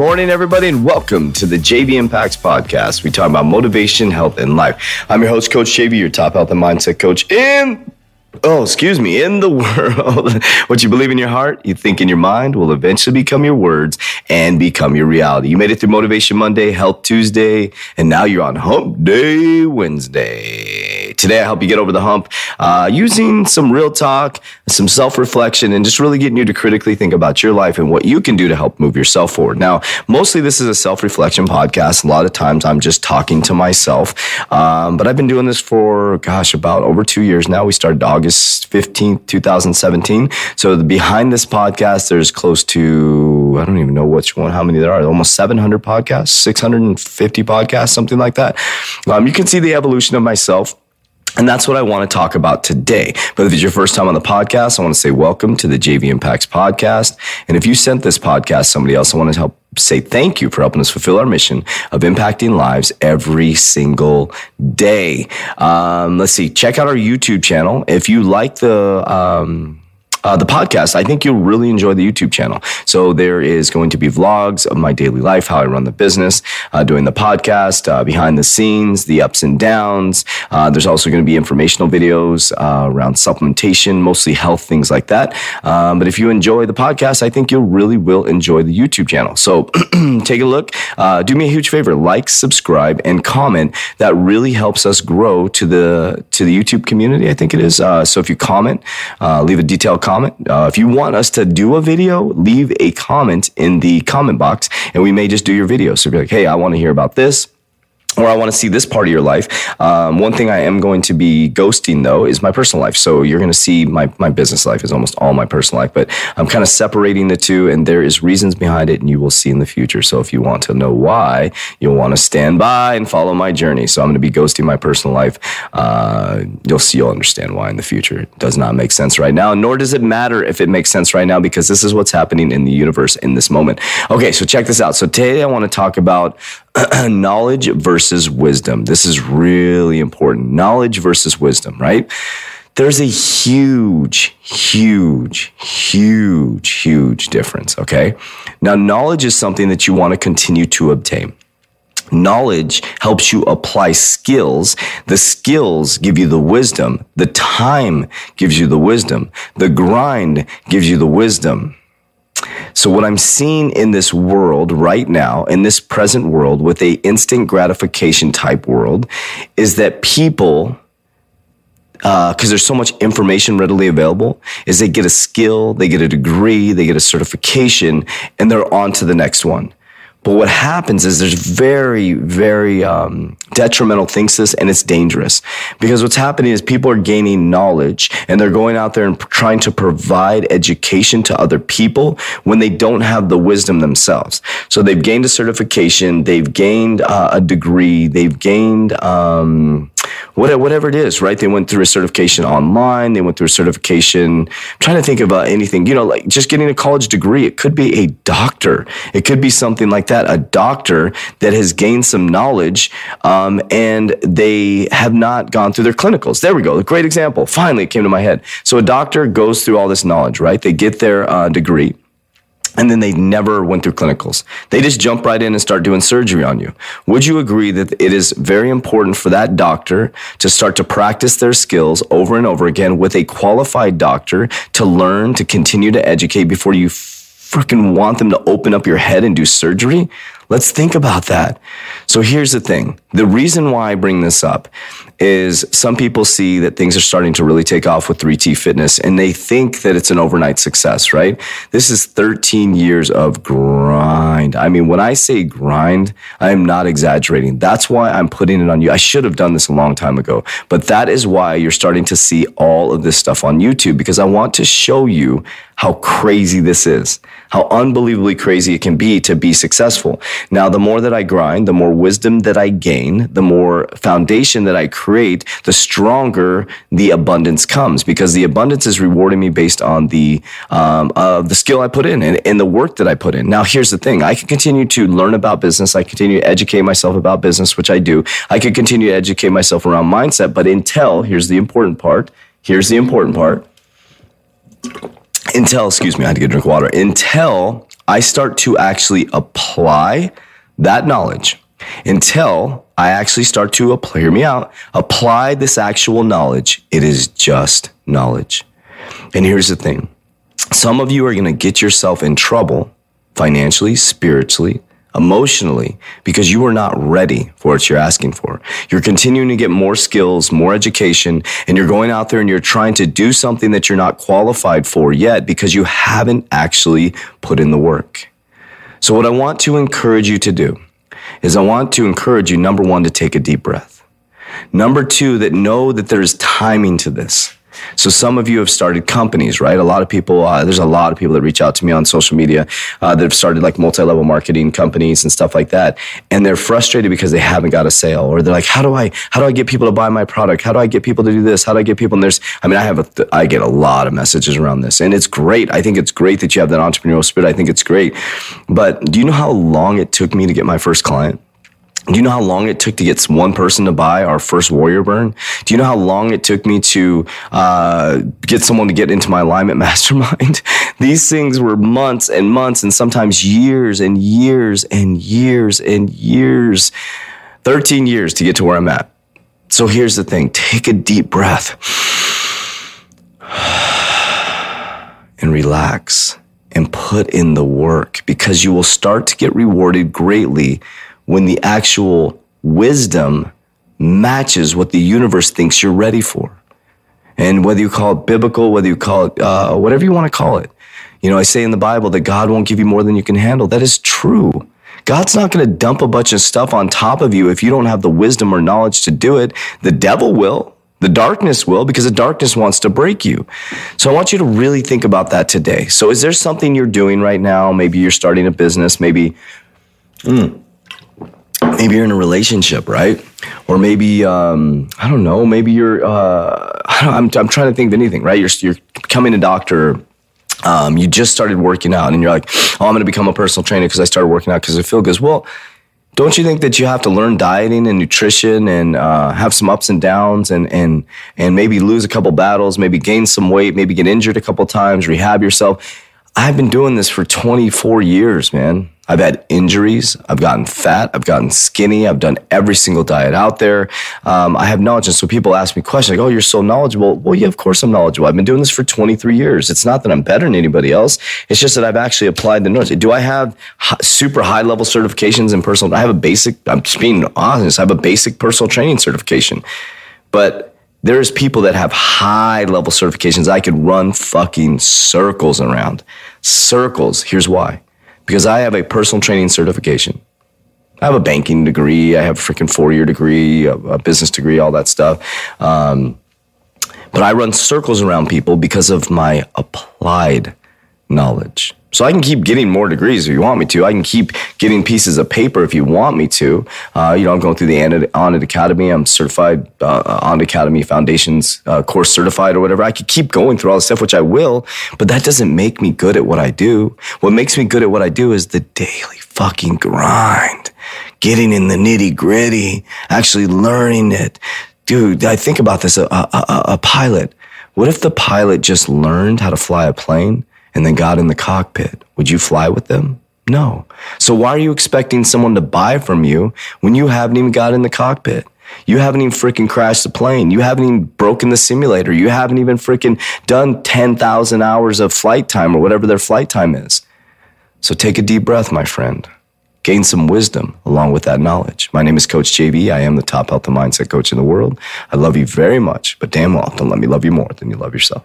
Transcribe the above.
morning, everybody, and welcome to the JV Impacts Podcast. We talk about motivation, health, and life. I'm your host, Coach JV, your top health and mindset coach in Oh, excuse me, in the world. what you believe in your heart, you think in your mind will eventually become your words and become your reality. You made it through Motivation Monday, Health Tuesday, and now you're on Hump Day Wednesday. Today, I help you get over the hump uh, using some real talk, some self reflection, and just really getting you to critically think about your life and what you can do to help move yourself forward. Now, mostly this is a self reflection podcast. A lot of times I'm just talking to myself, um, but I've been doing this for, gosh, about over two years now. We started August 15th, 2017. So behind this podcast, there's close to, I don't even know which one, how many there are, almost 700 podcasts, 650 podcasts, something like that. Um, you can see the evolution of myself. And that's what I want to talk about today. But if it's your first time on the podcast, I want to say welcome to the JV Impacts podcast. And if you sent this podcast somebody else, I want to help say thank you for helping us fulfill our mission of impacting lives every single day. Um, let's see, check out our YouTube channel. If you like the, um, uh, the podcast, I think you'll really enjoy the YouTube channel. So there is going to be vlogs of my daily life, how I run the business, uh, doing the podcast, uh, behind the scenes, the ups and downs. Uh, there's also going to be informational videos uh, around supplementation, mostly health, things like that. Um, but if you enjoy the podcast, I think you'll really will enjoy the YouTube channel. So take a look. Uh, do me a huge favor: like, subscribe, and comment. That really helps us grow to the to the YouTube community. I think it is. so if you comment, leave a detailed comment comment. Uh, if you want us to do a video, leave a comment in the comment box and we may just do your video. So be like, hey, I want to hear about this or I want to see this part of your life. Um, one thing I am going to be ghosting though is my personal life. So you're going to see my, my business life is almost all my personal life, but I'm kind of separating the two and there is reasons behind it and you will see in the future. So if you want to know why, you'll want to stand by and follow my journey. So I'm going to be ghosting my personal life. Uh, you'll see, you'll understand why in the future. It does not make sense right now, nor does it matter if it makes sense right now because this is what's happening in the universe in this moment. Okay. So check this out. So today I want to talk about knowledge versus wisdom. This is really important. Knowledge versus wisdom, right? There's a huge, huge, huge, huge difference, okay? Now, knowledge is something that you want to continue to obtain. Knowledge helps you apply skills. The skills give you the wisdom. The time gives you the wisdom. The grind gives you the wisdom. So what I'm seeing in this world right now, in this present world with a instant gratification type world, is that people because uh, there's so much information readily available, is they get a skill, they get a degree, they get a certification, and they're on to the next one. But what happens is there's very, very um, detrimental things to this, and it's dangerous because what's happening is people are gaining knowledge and they're going out there and trying to provide education to other people when they don't have the wisdom themselves. So they've gained a certification, they've gained uh, a degree, they've gained um, whatever it is, right? They went through a certification online. They went through a certification. I'm trying to think about anything, you know, like just getting a college degree. It could be a doctor. It could be something like that. A doctor that has gained some knowledge, um, and they have not gone through their clinicals. There we go. A great example. Finally, it came to my head. So a doctor goes through all this knowledge, right? They get their uh, degree and then they never went through clinicals. They just jump right in and start doing surgery on you. Would you agree that it is very important for that doctor to start to practice their skills over and over again with a qualified doctor to learn, to continue to educate before you freaking want them to open up your head and do surgery? Let's think about that. So here's the thing. The reason why I bring this up is some people see that things are starting to really take off with 3T fitness and they think that it's an overnight success, right? This is 13 years of grind. I mean, when I say grind, I am not exaggerating. That's why I'm putting it on you. I should have done this a long time ago, but that is why you're starting to see all of this stuff on YouTube because I want to show you how crazy this is, how unbelievably crazy it can be to be successful. Now, the more that I grind, the more wisdom that I gain, the more foundation that I create the stronger the abundance comes because the abundance is rewarding me based on the um, uh, the skill I put in and, and the work that I put in. Now, here's the thing: I can continue to learn about business. I continue to educate myself about business, which I do. I could continue to educate myself around mindset, but until here's the important part. Here's the important part. Until, excuse me, I had to get a drink of water. Until I start to actually apply that knowledge until I actually start to apply, hear me out, apply this actual knowledge. It is just knowledge. And here's the thing some of you are going to get yourself in trouble financially, spiritually, emotionally because you are not ready for what you're asking for. You're continuing to get more skills, more education, and you're going out there and you're trying to do something that you're not qualified for yet because you haven't actually put in the work. So, what I want to encourage you to do is I want to encourage you, number one, to take a deep breath. Number two, that know that there's timing to this. So some of you have started companies, right? A lot of people, uh, there's a lot of people that reach out to me on social media uh, that have started like multi-level marketing companies and stuff like that, and they're frustrated because they haven't got a sale, or they're like, how do I, how do I get people to buy my product? How do I get people to do this? How do I get people? And there's, I mean, I have, a, I get a lot of messages around this, and it's great. I think it's great that you have that entrepreneurial spirit. I think it's great, but do you know how long it took me to get my first client? Do you know how long it took to get one person to buy our first Warrior Burn? Do you know how long it took me to uh, get someone to get into my alignment mastermind? These things were months and months and sometimes years and years and years and years. 13 years to get to where I'm at. So here's the thing take a deep breath and relax and put in the work because you will start to get rewarded greatly when the actual wisdom matches what the universe thinks you're ready for. And whether you call it biblical, whether you call it uh, whatever you want to call it, you know, I say in the Bible that God won't give you more than you can handle. That is true. God's not going to dump a bunch of stuff on top of you if you don't have the wisdom or knowledge to do it. The devil will. The darkness will because the darkness wants to break you. So I want you to really think about that today. So is there something you're doing right now? Maybe you're starting a business. Maybe, mm, maybe you're in a relationship, right? Or maybe um, I don't know. Maybe you're. Uh, I am I'm trying to think of anything, right? You're you're becoming a doctor. Um, you just started working out, and you're like, "Oh, I'm going to become a personal trainer because I started working out because I feel good." Well, don't you think that you have to learn dieting and nutrition and uh, have some ups and downs and and and maybe lose a couple battles, maybe gain some weight, maybe get injured a couple times, rehab yourself? I've been doing this for 24 years, man. I've had injuries. I've gotten fat. I've gotten skinny. I've done every single diet out there. Um, I have knowledge. And so people ask me questions like, oh, you're so knowledgeable. Well, yeah, of course I'm knowledgeable. I've been doing this for 23 years. It's not that I'm better than anybody else. It's just that I've actually applied the knowledge. Do I have super high level certifications in personal? I have a basic, I'm just being honest, I have a basic personal training certification. But there's people that have high level certifications I could run fucking circles around. Circles. Here's why because I have a personal training certification. I have a banking degree. I have a freaking four year degree, a, a, business degree, all that stuff. Um, but I run circles around people because of my applied knowledge. So I can keep getting more degrees if you want me to. I can keep getting pieces of paper if you want me to. Uh, you know, I'm going through the Onnit Academy. I'm certified uh, Onnit Academy Foundations uh, course certified or whatever. I could keep going through all this stuff, which I will, but that doesn't make me good at what I do. What makes me good at what I do is the daily fucking grind, getting in the nitty gritty, actually learning it. Dude, I think about this, a, a, a pilot. What if the pilot just learned how to fly a plane? And then got in the cockpit, would you fly with them? No. So why are you expecting someone to buy from you when you haven't even got in the cockpit? You haven't even freaking crashed the plane. You haven't even broken the simulator. You haven't even freaking done 10,000 hours of flight time or whatever their flight time is. So take a deep breath, my friend. Gain some wisdom along with that knowledge. My name is Coach JV. I am the top health and mindset coach in the world. I love you very much, but damn well, don't let me love you more than you love yourself.